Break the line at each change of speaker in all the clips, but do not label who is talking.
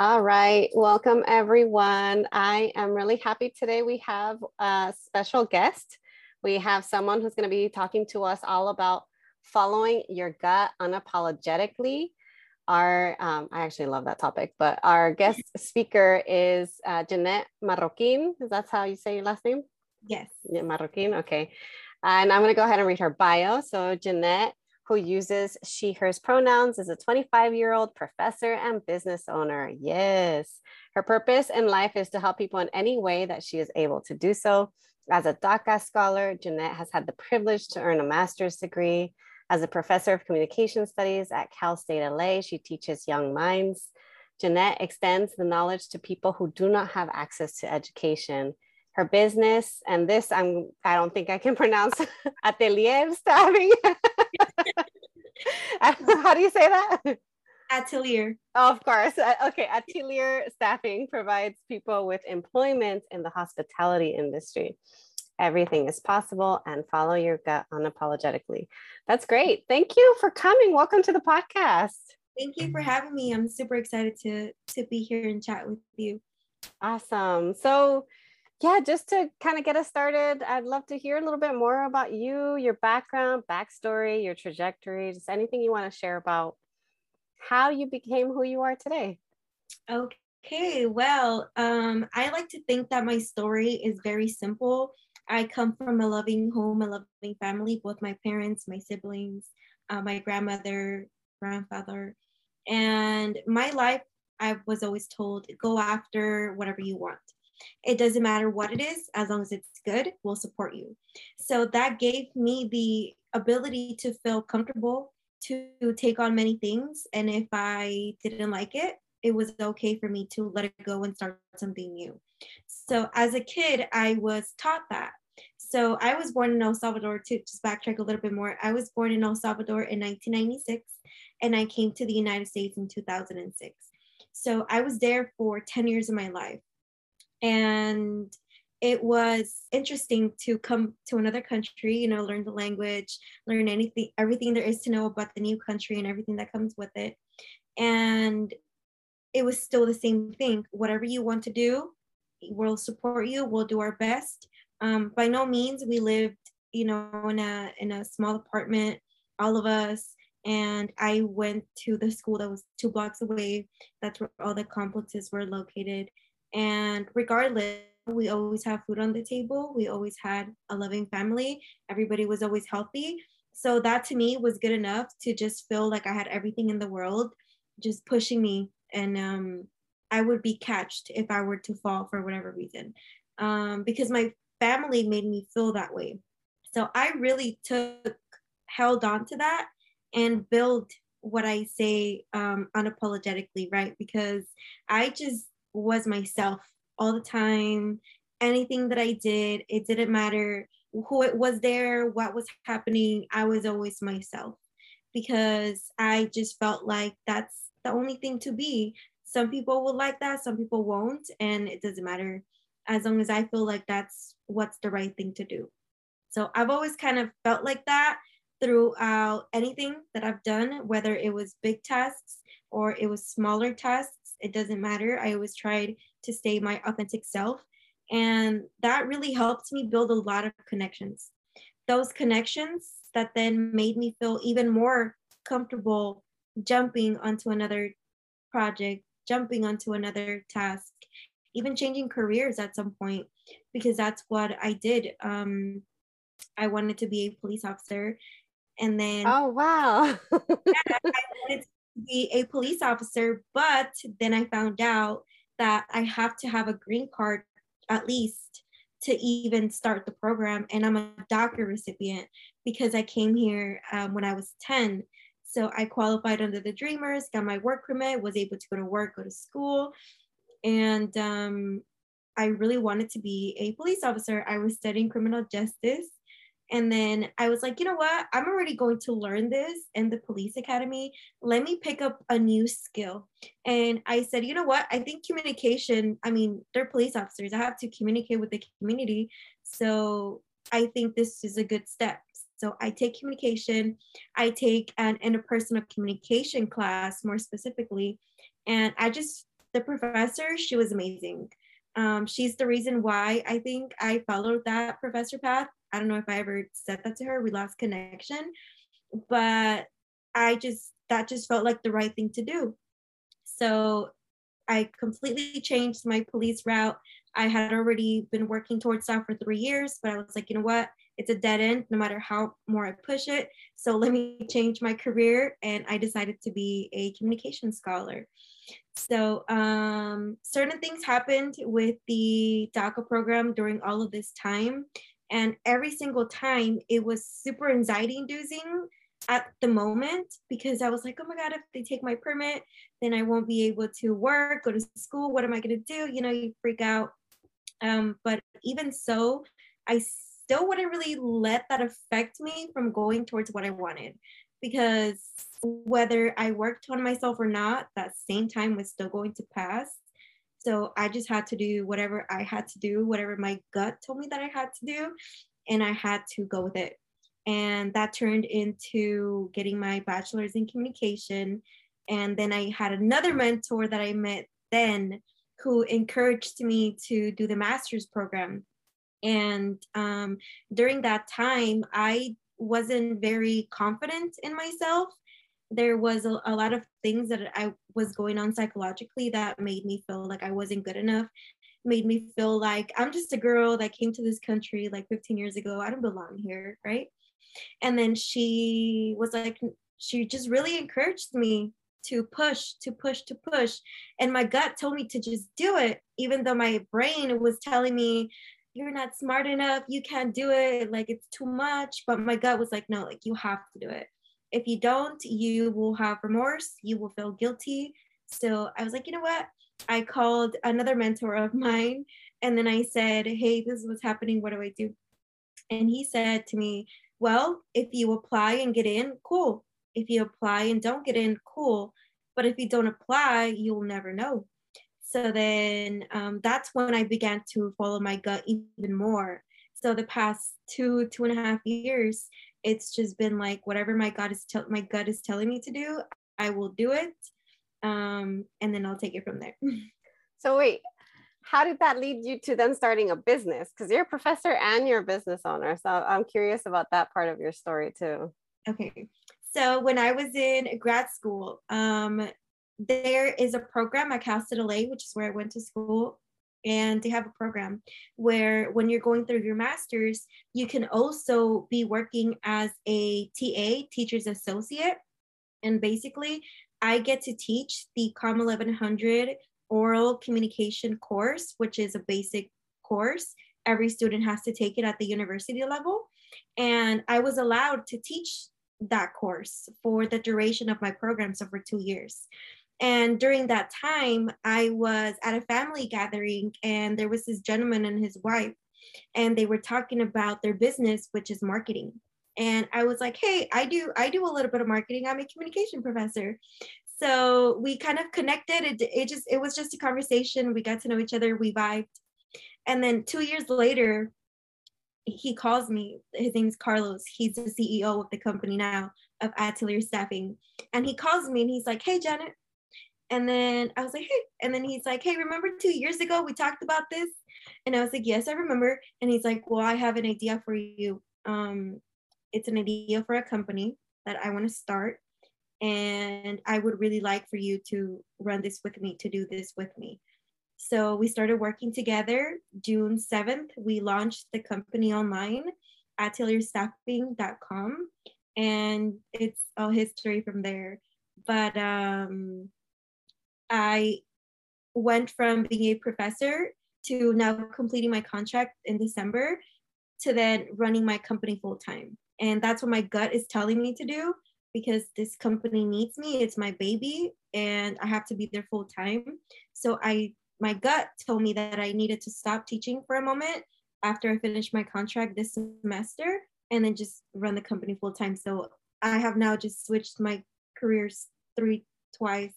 All right, welcome everyone. I am really happy today. We have a special guest. We have someone who's going to be talking to us all about following your gut unapologetically. Our, um, I actually love that topic, but our guest speaker is uh, Jeanette Marroquin. Is that how you say your last name?
Yes.
Marroquin. Okay. And I'm going to go ahead and read her bio. So, Jeanette, who uses she, hers pronouns, is a 25 year old professor and business owner. Yes. Her purpose in life is to help people in any way that she is able to do so. As a DACA scholar, Jeanette has had the privilege to earn a master's degree. As a professor of communication studies at Cal State LA, she teaches young minds. Jeanette extends the knowledge to people who do not have access to education her business and this i'm i don't think i can pronounce atelier staffing how do you say that?
Atelier.
Oh, of course. Uh, okay atelier staffing provides people with employment in the hospitality industry. Everything is possible and follow your gut unapologetically. That's great. Thank you for coming. Welcome to the podcast.
Thank you for having me. I'm super excited to to be here and chat with you.
Awesome. So yeah, just to kind of get us started, I'd love to hear a little bit more about you, your background, backstory, your trajectory, just anything you want to share about how you became who you are today.
Okay, well, um, I like to think that my story is very simple. I come from a loving home, a loving family, both my parents, my siblings, uh, my grandmother, grandfather. And my life, I was always told, go after whatever you want it doesn't matter what it is, as long as it's good, we'll support you. So that gave me the ability to feel comfortable to take on many things. And if I didn't like it, it was okay for me to let it go and start something new. So as a kid, I was taught that. So I was born in El Salvador to just backtrack a little bit more. I was born in El Salvador in 1996 and I came to the United States in 2006. So I was there for 10 years of my life and it was interesting to come to another country you know learn the language learn anything everything there is to know about the new country and everything that comes with it. And it was still the same thing. Whatever you want to do we'll support you we'll do our best. Um, by no means we lived you know in a in a small apartment all of us. And i went to the school that was two blocks away. That's where all the complexes were located and regardless, we always have food on the table. We always had a loving family. Everybody was always healthy. So that to me was good enough to just feel like I had everything in the world just pushing me. And um, I would be catched if I were to fall for whatever reason. Um, because my family made me feel that way. So I really took, held on to that and build what I say um, unapologetically, right? Because I just was myself all the time. Anything that I did, it didn't matter who it was there, what was happening, I was always myself because I just felt like that's the only thing to be. Some people will like that, some people won't, and it doesn't matter as long as I feel like that's what's the right thing to do. So I've always kind of felt like that throughout anything that I've done, whether it was big tasks or it was smaller tasks it doesn't matter. I always tried to stay my authentic self. And that really helped me build a lot of connections. Those connections that then made me feel even more comfortable jumping onto another project, jumping onto another task, even changing careers at some point, because that's what I did. Um, I wanted to be a police officer. And then,
oh, wow.
yeah, I wanted be a police officer, but then I found out that I have to have a green card at least to even start the program. And I'm a DACA recipient because I came here um, when I was 10. So I qualified under the Dreamers, got my work permit, was able to go to work, go to school. And um, I really wanted to be a police officer. I was studying criminal justice. And then I was like, you know what? I'm already going to learn this in the police academy. Let me pick up a new skill. And I said, you know what? I think communication, I mean, they're police officers. I have to communicate with the community. So I think this is a good step. So I take communication, I take an interpersonal communication class more specifically. And I just, the professor, she was amazing. Um, she's the reason why I think I followed that professor path. I don't know if I ever said that to her. We lost connection, but I just, that just felt like the right thing to do. So I completely changed my police route. I had already been working towards that for three years, but I was like, you know what? It's a dead end no matter how more I push it. So let me change my career. And I decided to be a communication scholar. So um, certain things happened with the DACA program during all of this time. And every single time it was super anxiety inducing at the moment because I was like, oh my God, if they take my permit, then I won't be able to work, go to school. What am I going to do? You know, you freak out. Um, but even so, I still wouldn't really let that affect me from going towards what I wanted because whether I worked on myself or not, that same time was still going to pass. So I just had to do whatever I had to do, whatever my gut told me that I had to do, and I had to go with it. And that turned into getting my bachelor's in communication. And then I had another mentor that I met then who encouraged me to do the master's program. And um, during that time, I wasn't very confident in myself. There was a, a, lot of things that I was going on psychologically that made me feel like I wasn't good enough, made me feel like I'm just a girl that came to this country like 15 years ago. I don't belong here, right? And then she was like, she just really encouraged me to push, to push, to push. And my gut told me to just do it, even though my brain was telling me, you're not smart enough, you can't do it, like it's too much. But my gut was like, no, like you have to do it. If you don't, you will have remorse, you will feel guilty. So I was like, you know what? I called another mentor of mine and then I said, hey, this is what's happening. What do I do? And he said to me, well, if you apply and get in, cool. If you apply and don't get in, cool. But if you don't apply, you'll never know. So then um, that's when I began to follow my gut even more. So the past two, two and a half years, it's just been like whatever my gut is te- my gut is telling me to do, I will do it, um, and then I'll take it from there.
So wait, how did that lead you to then starting a business? Because you're a professor and you're a business owner. So I'm curious about that part of your story too.
Okay. So when I was in grad school, um, there is a program at Cal State LA, which is where I went to school. And they have a program where when you're going through your master's, you can also be working as a TA, teacher's associate. And basically, I get to teach the COM 1100 oral communication course, which is a basic course. Every student has to take it at the university level. And I was allowed to teach that course for the duration of my program, so for two years. And during that time, I was at a family gathering, and there was this gentleman and his wife, and they were talking about their business, which is marketing. And I was like, "Hey, I do I do a little bit of marketing. I'm a communication professor." So we kind of connected. It, it just it was just a conversation. We got to know each other. We vibed. And then two years later, he calls me. His name's Carlos. He's the CEO of the company now of Atelier Staffing. And he calls me and he's like, "Hey, Janet, and then I was like, hey. And then he's like, hey, remember two years ago we talked about this? And I was like, yes, I remember. And he's like, well, I have an idea for you. Um, it's an idea for a company that I want to start. And I would really like for you to run this with me, to do this with me. So we started working together. June 7th, we launched the company online, atelierstaffing.com. And it's all history from there. But um, I went from being a professor to now completing my contract in December to then running my company full time. And that's what my gut is telling me to do because this company needs me. It's my baby and I have to be there full time. So I my gut told me that I needed to stop teaching for a moment after I finished my contract this semester and then just run the company full time. So I have now just switched my careers three twice.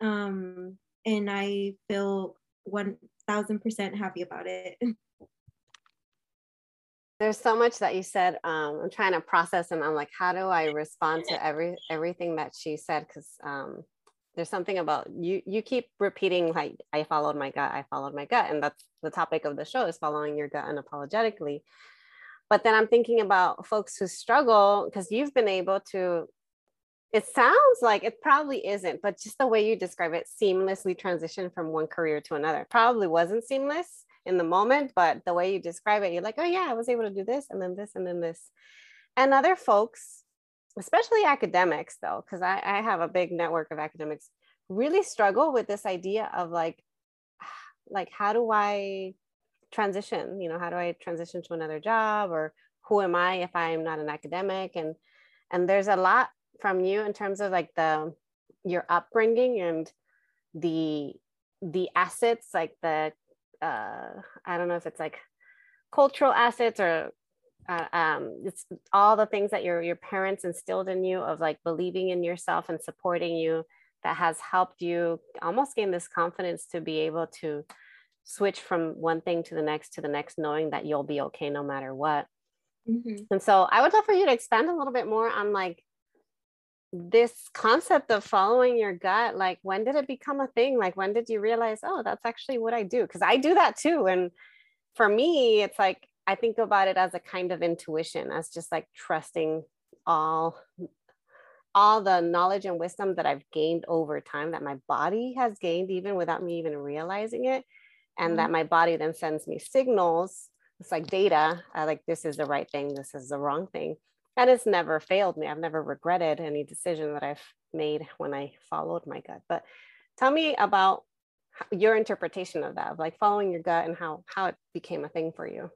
Um, and I feel 1000% happy about it.
There's so much that you said. Um, I'm trying to process and I'm like, how do I respond to every everything that she said? Because um, there's something about you you keep repeating like i followed my gut i followed my gut and that's the topic of the show is following your gut unapologetically but then i'm thinking about folks who struggle because you've been able to it sounds like it probably isn't but just the way you describe it seamlessly transition from one career to another. Probably wasn't seamless in the moment but the way you describe it you're like oh yeah i was able to do this and then this and then this. And other folks especially academics though because I, I have a big network of academics really struggle with this idea of like like how do i transition? You know how do i transition to another job? Or who am i if i'm not an academic? And and there's a lot from you in terms of like the your upbringing and the the assets like the uh i don't know if it's like cultural assets or uh, um, it's all the things that your your parents instilled in you of like believing in yourself and supporting you that has helped you almost gain this confidence to be able to switch from one thing to the next to the next knowing that you'll be okay no matter what mm-hmm. and so i would love for you to expand a little bit more on like this concept of following your gut like when did it become a thing? Like when did you realize oh that's actually what i do? Because i do that too and for me it's like I think about it as a kind of intuition, as just like trusting all all the knowledge and wisdom that I've gained over time that my body has gained even without me even realizing it and mm-hmm. that my body then sends me signals it's like data uh, like this is the right thing this is the wrong thing and it's never failed me i've never regretted any decision that i've made when i followed my gut but tell me about your interpretation of that of like following your gut and how how it became a thing for you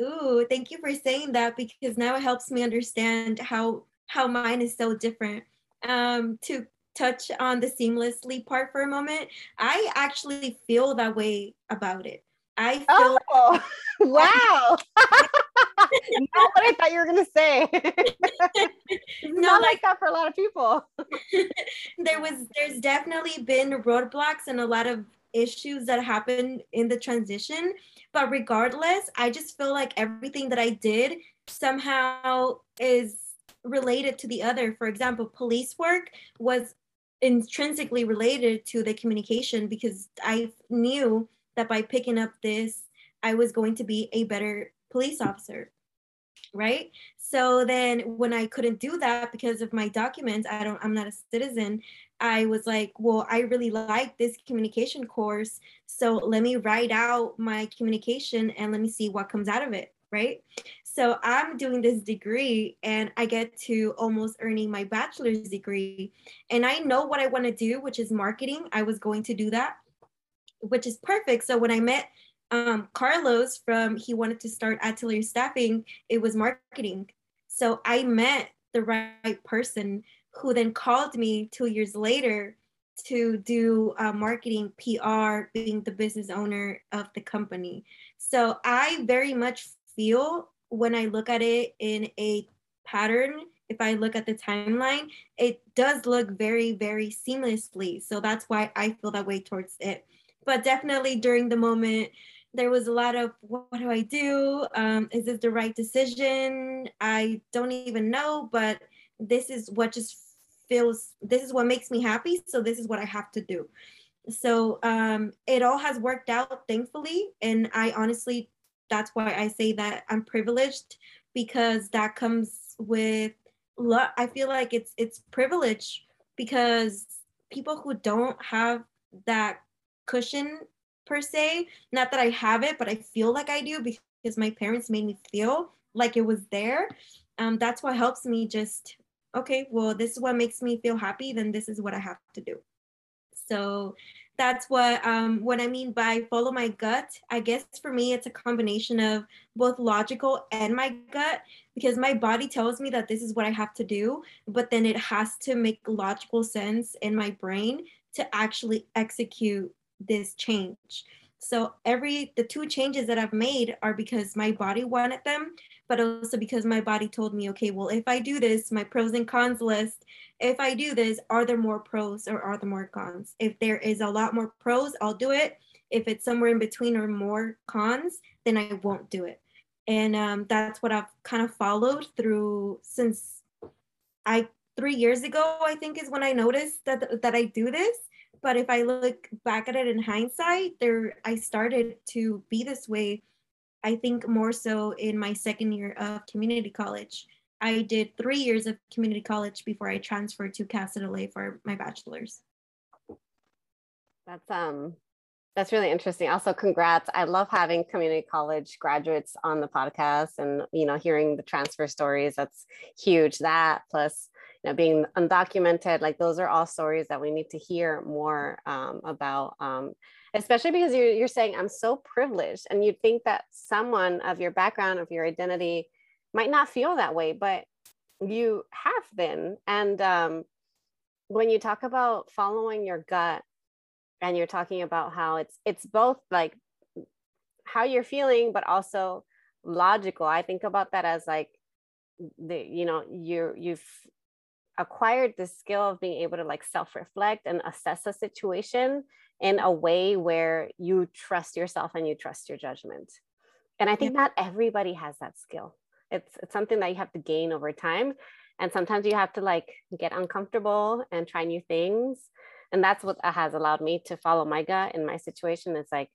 Ooh, thank you for saying that because now it helps me understand how how mine is so different. Um, to touch on the seamlessly part for a moment, I actually feel that way about it. I feel
oh, wow. Not what I thought you were gonna say. no, Not like, like that for a lot of people.
there was there's definitely been roadblocks and a lot of issues that happened in the transition. But regardless, I just feel like everything that I did somehow is related to the other. For example, police work was intrinsically related to the communication because I knew that by picking up this, I was going to be a better police officer. Right. So then when I couldn't do that because of my documents, I don't, I'm not a citizen, I was like, well, I really like this communication course. So let me write out my communication and let me see what comes out of it. Right. So I'm doing this degree and I get to almost earning my bachelor's degree. And I know what I want to do, which is marketing. I was going to do that, which is perfect. So when I met um, Carlos from, he wanted to start Atelier Staffing, it was marketing. So I met the right person who then called me two years later to do uh, marketing, PR, being the business owner of the company. So I very much feel when I look at it in a pattern, if I look at the timeline, it does look very, very seamlessly. So that's why I feel that way towards it. But definitely during the moment, there was a lot of what, do I do? Um, is this the right decision? I don't even know, but this is what just feels this is what makes me happy so this is what i have to do so um it all has worked out thankfully and i honestly that's why i say that i'm privileged because that comes with i feel like it's it's privilege because people who don't have that cushion per se not that i have it but i feel like i do because my parents made me feel like it was there um, that's what helps me just okay, well, this is what makes me feel happy, then this is what I have to do. So that's what um, what I mean by follow my gut. I guess for me, it's a combination of both logical and my gut because my body tells me that this is what I have to do, but then it has to make logical sense in my brain to actually execute this change. So every the two changes that I've made are because my body wanted them, but also because my body told me, okay, well, if I do this, my pros and cons list, if I do this, are there more pros or are there more cons? If there is a lot more pros, I'll do it. If it's somewhere in between or more cons, then I won't do it. And um, that's what I've kind of followed through since I three years ago, I think is when I noticed that that I do this. But if I look back at it in hindsight, there I started to be this way I think more so in my second year of community college. I did three years of community college before I transferred to Cal State LA for my bachelor's.
That's um that's really interesting. Also, congrats. I love having community college graduates on the podcast and you know hearing the transfer stories. That's huge. That plus know being undocumented, like those are all stories that we need to hear more um, about. Um, especially because you're, you're saying i'm so privileged and you'd think that someone of your background of your identity might not feel that way but you have been and um, when you talk about following your gut and you're talking about how it's it's both like how you're feeling but also logical i think about that as like the you know you you've acquired the skill of being able to like self-reflect and assess a situation in a way where you trust yourself and you trust your judgment. And I think yeah. not everybody has that skill. It's, it's something that you have to gain over time. And sometimes you have to like get uncomfortable and try new things. And that's what has allowed me to follow my gut in my situation. It's like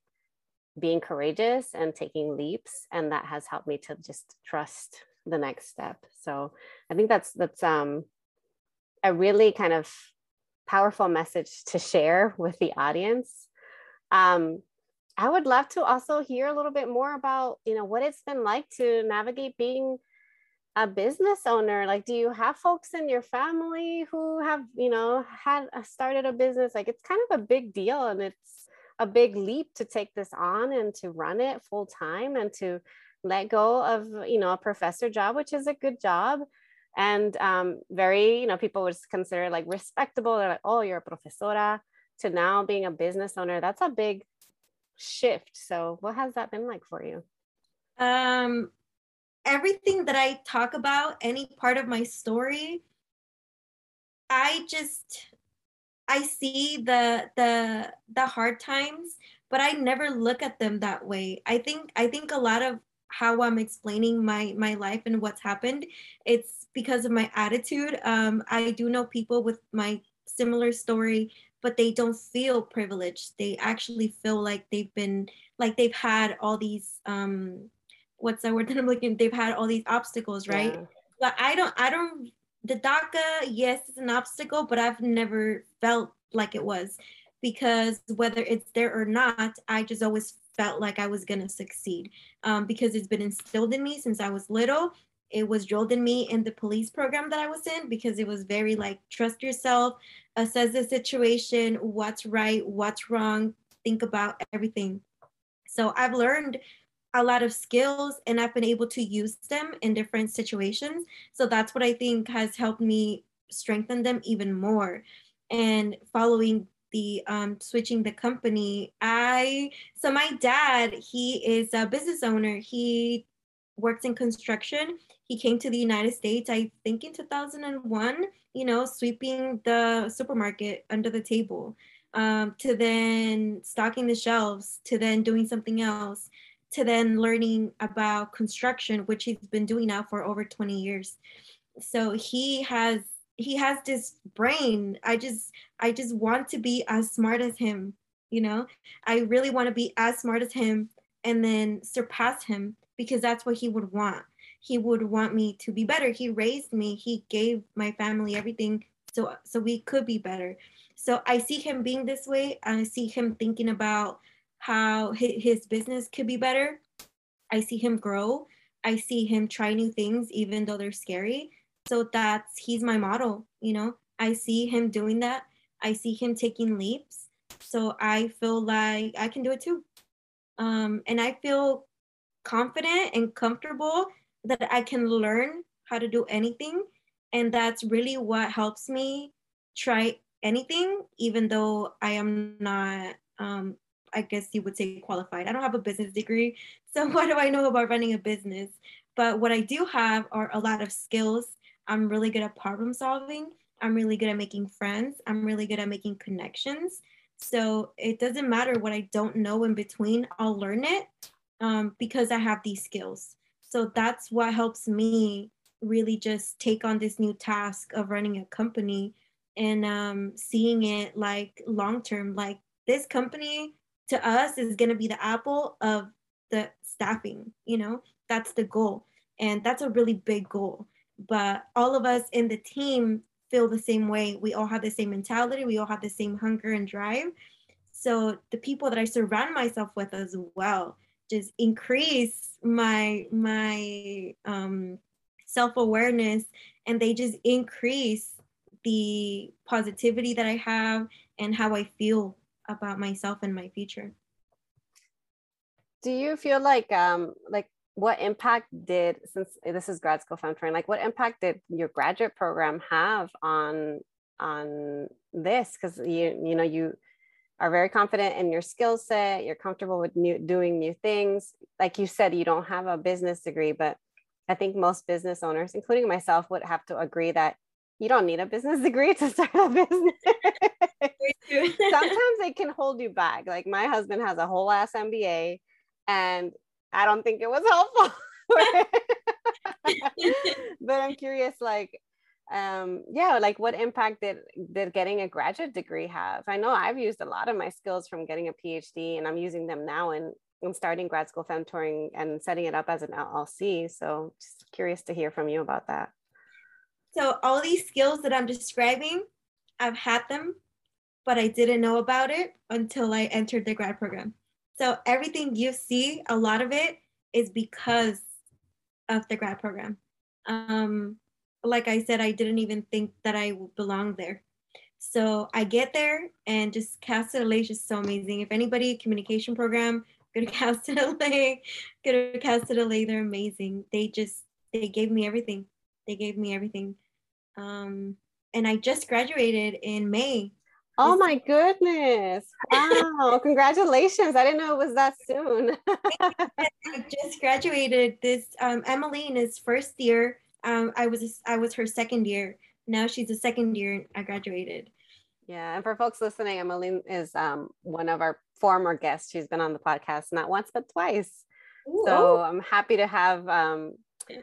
being courageous and taking leaps. And that has helped me to just trust the next step. So I think that's that's um a really kind of powerful message to share with the audience. Um, I would love to also hear a little bit more about, you know, what it's been like to navigate being a business owner. Like, do you have folks in your family who have, you know, had uh, started a business? Like, it's kind of a big deal and it's a big leap to take this on and to run it full time and to let go of, you know, a professor job, which is a good job and um, very, you know, people would consider like respectable. They're like, oh, you're a profesora to now being a business owner. That's a big shift. So what has that been like for you?
Um, everything that I talk about, any part of my story, I just I see the the the hard times, but I never look at them that way. I think I think a lot of how I'm explaining my my life and what's happened, it's because of my attitude. Um, I do know people with my similar story, but they don't feel privileged. They actually feel like they've been like they've had all these um, what's that word that I'm looking? They've had all these obstacles, right? Yeah. But I don't. I don't. The DACA, yes, it's an obstacle, but I've never felt like it was because whether it's there or not, I just always felt like I was going to succeed um, because it's been instilled in me since I was little. It was drilled in me in the police program that I was in because it was very like trust yourself, assess the situation, what's right, what's wrong, think about everything. So I've learned a lot of skills and I've been able to use them in different situations. So that's what I think has helped me strengthen them even more. And following the um, switching the company, I so my dad he is a business owner. He works in construction. He came to the United States, I think, in 2001. You know, sweeping the supermarket under the table, um, to then stocking the shelves, to then doing something else, to then learning about construction, which he's been doing now for over 20 years. So he has he has this brain. I just i just want to be as smart as him you know? I really want to be as smart as him and then surpass him because that's what he would want. He would want me to be better. He raised me. He gave my family everything so so we could be better. So i see him being this way. I see him thinking about how his business could be better. I see him grow. I see him try new things even though they're scary so that's he's my model, you know. I see him doing that. I see him taking leaps So I feel like I can do it too. Um, and I feel confident and comfortable that I can learn how to do anything. And that's really what helps me try anything, even though I am not, um, I guess you would say qualified. I don't have a business degree. So what do I know about running a business? But what I do have are a lot of skills. I'm really good at problem solving. I'm really good at making friends. I'm really good at making connections. So it doesn't matter what I don't know in between, I'll learn it um, because I have these skills. So that's what helps me really just take on this new task of running a company and um, seeing it like long term. Like this company to us is going to be the apple of the staffing, you know, that's the goal. And that's a really big goal. But all of us in the team feel the same way. We all have the same mentality. We all have the same hunger and drive. So the people that I surround myself with as well just increase my my um, self awareness, and they just increase the positivity that I have and how I feel about myself and my future.
Do you feel like um like what impact did since this is grad school mentoring like what impact did your graduate program have on on this? Because you you know you are very confident in your skill set you're comfortable with new doing new things. Like you said you don't have a business degree but i think most business owners including myself would have to agree that you don't need a business degree to start a business. Sometimes it can hold you back. Like my husband has a whole ass mba and I don't think it was helpful. but I'm curious, like, um, yeah, like what impact did did getting a graduate degree have? I know I've used a lot of my skills from getting a PhD, and I'm using them now in in starting grad school femtoring and setting it up as an LLC. So, just curious to hear from you about that.
So, all these skills that I'm describing, I've had them, but I didn't know about it until I entered the grad program. So everything you see, a lot of it is because of the grad program. Um, like I said, I didn't even think that I belonged there. So I get there and just Cal State LA is just so amazing. If anybody communication program, go to Cal State LA, go to Cal State LA, they're amazing. They just they gave me everything. They gave me everything. Um, and I just graduated in May
Oh my goodness. Wow. Congratulations. I didn't know it was that soon.
I just graduated this um Emmeline is first year. Um I was I was her second year. Now she's a second year I graduated.
Yeah, and for folks listening, Emmeline is um one of our former guests. She's been on the podcast not once but twice. Ooh. So I'm happy to have um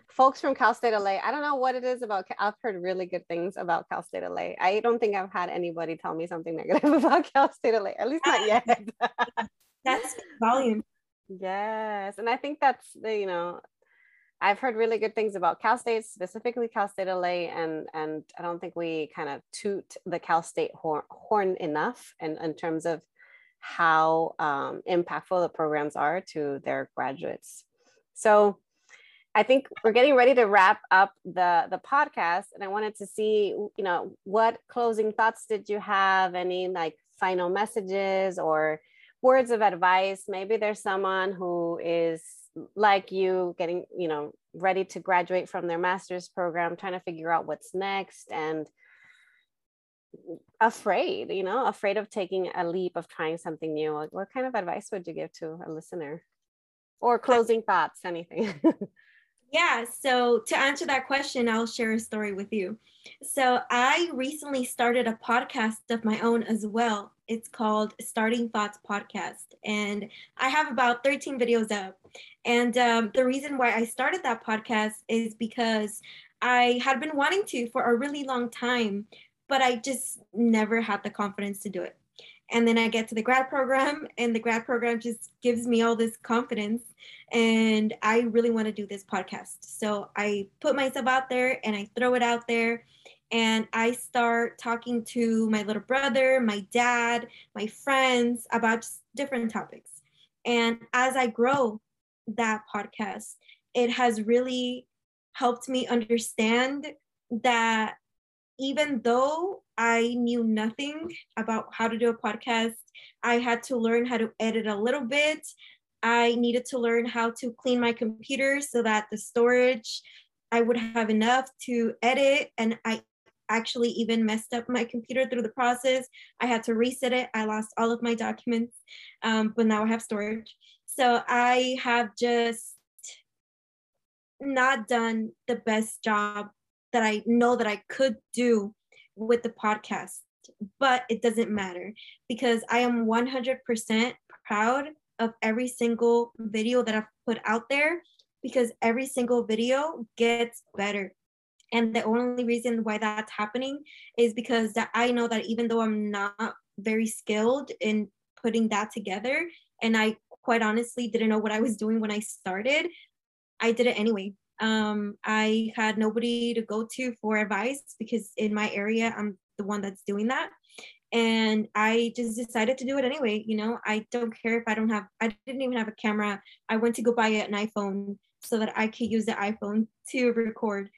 folks from Cal State LA, I don't know what it is about. I've heard really good things about Cal State LA. I don't think I've had anybody tell me something negative about Cal State LA, at least not yet.
that's volume.
Yes. And I think that's the, you know, I've heard really good things about Cal State, specifically Cal State LA, and and I don't think we kind of toot the Cal State horn, horn enough in, in terms of how um, impactful the programs are to their graduates. So I think we're getting ready to wrap up the the podcast, and I wanted to see, you know, what closing thoughts did you have? Any like final messages or words of advice? Maybe there's someone who is like you, getting, you know, ready to graduate from their master's program, trying to figure out what's next, and afraid, you know, afraid of taking a leap of trying something new. What kind of advice would you give to a listener? Or closing thoughts, anything.
Yeah, so to answer that question, I'll share a story with you. So I recently started a podcast of my own as well. It's called Starting Thoughts Podcast, and I have about 13 videos up. And um, the reason why I started that podcast is because I had been wanting to for a really long time, but I just never had the confidence to do it. And then I get to the grad program, and the grad program just gives me all this confidence and I really want to do this podcast. So I put myself out there and I throw it out there and I start talking to my little brother, my dad, my friends about different topics. And as I grow that podcast, it has really helped me understand that even though I knew nothing about how to do a podcast. I had to learn how to edit a little bit. I needed to learn how to clean my computer so that the storage I would have enough to edit. And I actually even messed up my computer through the process. I had to reset it. I lost all of my documents, um, but now I have storage. So I have just not done the best job that I know that I could do with the podcast, but it doesn't matter because I am 100% proud of every single video that I've put out there because every single video gets better. And the only reason why that's happening is because that I know that even though I'm not very skilled in putting that together, and I quite honestly didn't know what I was doing when I started, I did it anyway. Um, I had nobody to go to for advice because in my area, I'm the one that's doing that. And I just decided to do it anyway. You know, I don't care if I don't have, I didn't even have a camera. I went to go buy an iPhone so that I could use the iPhone to record.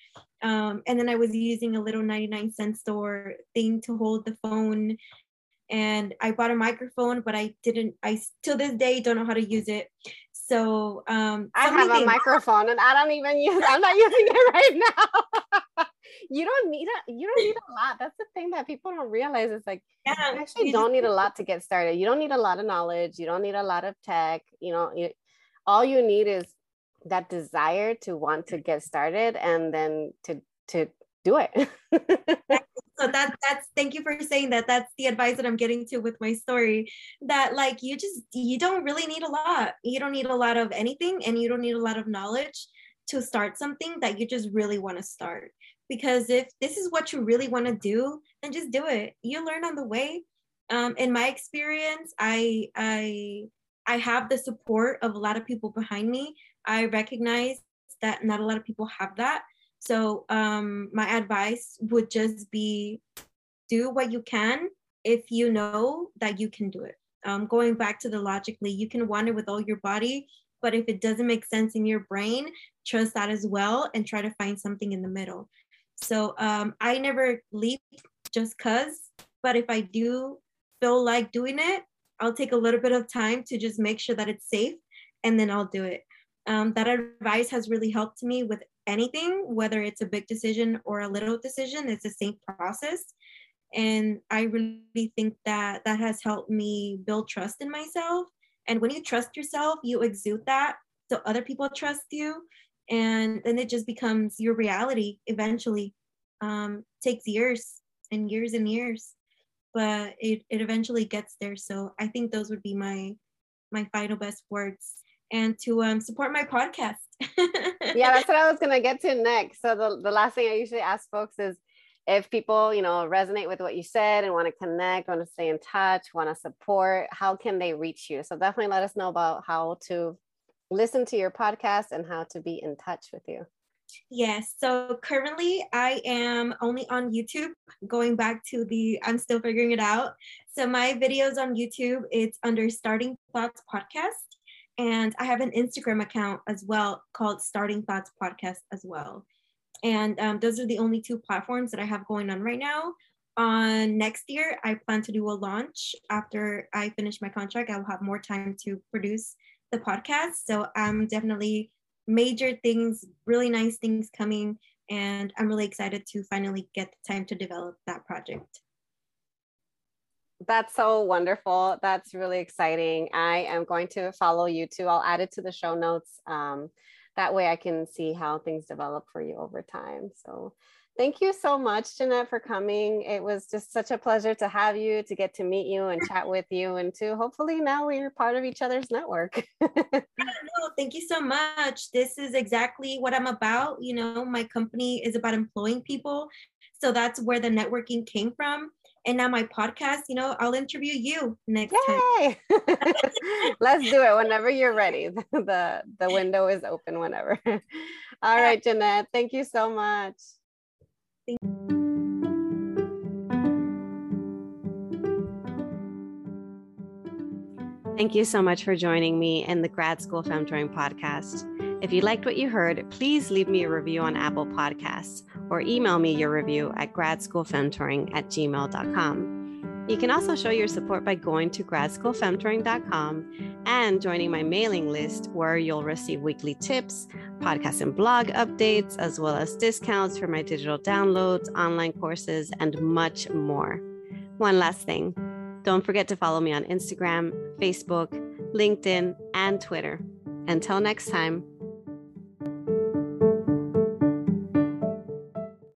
Um, and then I was using a little 99 cent store thing to hold the phone. And I bought a microphone, but I didn't, I still this day don't know how to use it. So um,
I have a microphone and I don't even use I'm not using it right now. you don't need a you don't need a lot. That's the thing that people don't realize. It's like yeah, you actually you don't need a lot to get started. You don't need a lot of knowledge. You don't need a lot of tech. You know, you, all you need is that desire to want to get started and then to to do it.
so that that's thank you for saying that. That's the advice that i'm getting to with my story that like you just you don't really need a lot. You don't need a lot of anything and you don't need a lot of knowledge to start something that you just really want to start. Because if this is what you really want to do then just do it. You learn on the way. Um, in my experience i i i have the support of a lot of people behind me. I recognize that not a lot of people have that so um, my advice would just be do what you can if you know that you can do it. Um, going back to the logically, you can want it with all your body, but if it doesn't make sense in your brain, trust that as well and try to find something in the middle. So um, I never leap just cause, but if I do feel like doing it, I'll take a little bit of time to just make sure that it's safe and then I'll do it. Um, that advice has really helped me with anything, whether it's a big decision or a little decision, it's the same process. And I really think that that has helped me build trust in myself. And when you trust yourself, you exude that so other people trust you. And then it just becomes your reality eventually. Um, takes years and years and years, but it, it eventually gets there. So I think those would be my my final best words and to um, support my podcast.
yeah, that's what I was gonna get to next. So the, the last thing I usually ask folks is if people, you know, resonate with what you said and want to connect, want to stay in touch, want to support, how can they reach you? So definitely let us know about how to listen to your podcast and how to be in touch with you.
Yes. So currently I am only on YouTube, going back to the I'm still figuring it out. So my videos on YouTube, it's under Starting Thoughts Podcast. And I have an Instagram account as well called Starting Thoughts Podcast as well. And um, those are the only two platforms that I have going on right now. On next year, I plan to do a launch after I finish my contract. I will have more time to produce the podcast. So I'm definitely major things, really nice things coming. And I'm really excited to finally get the time to develop that project.
That's so wonderful. That's really exciting. I am going to follow you too. I'll add it to the show notes. Um, that way I can see how things develop for you over time. So thank you so much, Jeanette, for coming. It was just such a pleasure to have you, to get to meet you and chat with you, and to hopefully now we're part of each other's network.
no, thank you so much. This is exactly what I'm about. You know, my company is about employing people. So that's where the networking came from and now my podcast you know i'll interview you next Yay!
time let's do it whenever you're ready. The the window is open whenever. All right jeanette thank you so much. Thank Thank you so much for joining me in the Grad School Femtoring podcast. If you liked what you heard, please leave me a review on Apple Podcasts or email me your review at gradschoolfemtoring at gmail.com. You can also show your support by going to gradschoolfemtoring.com and joining my mailing list, where you'll receive weekly tips, podcast and blog updates, as well as discounts for my digital downloads, online courses, and much more. One last thing don't forget to follow me on Instagram, Facebook, LinkedIn, and Twitter. Until next time.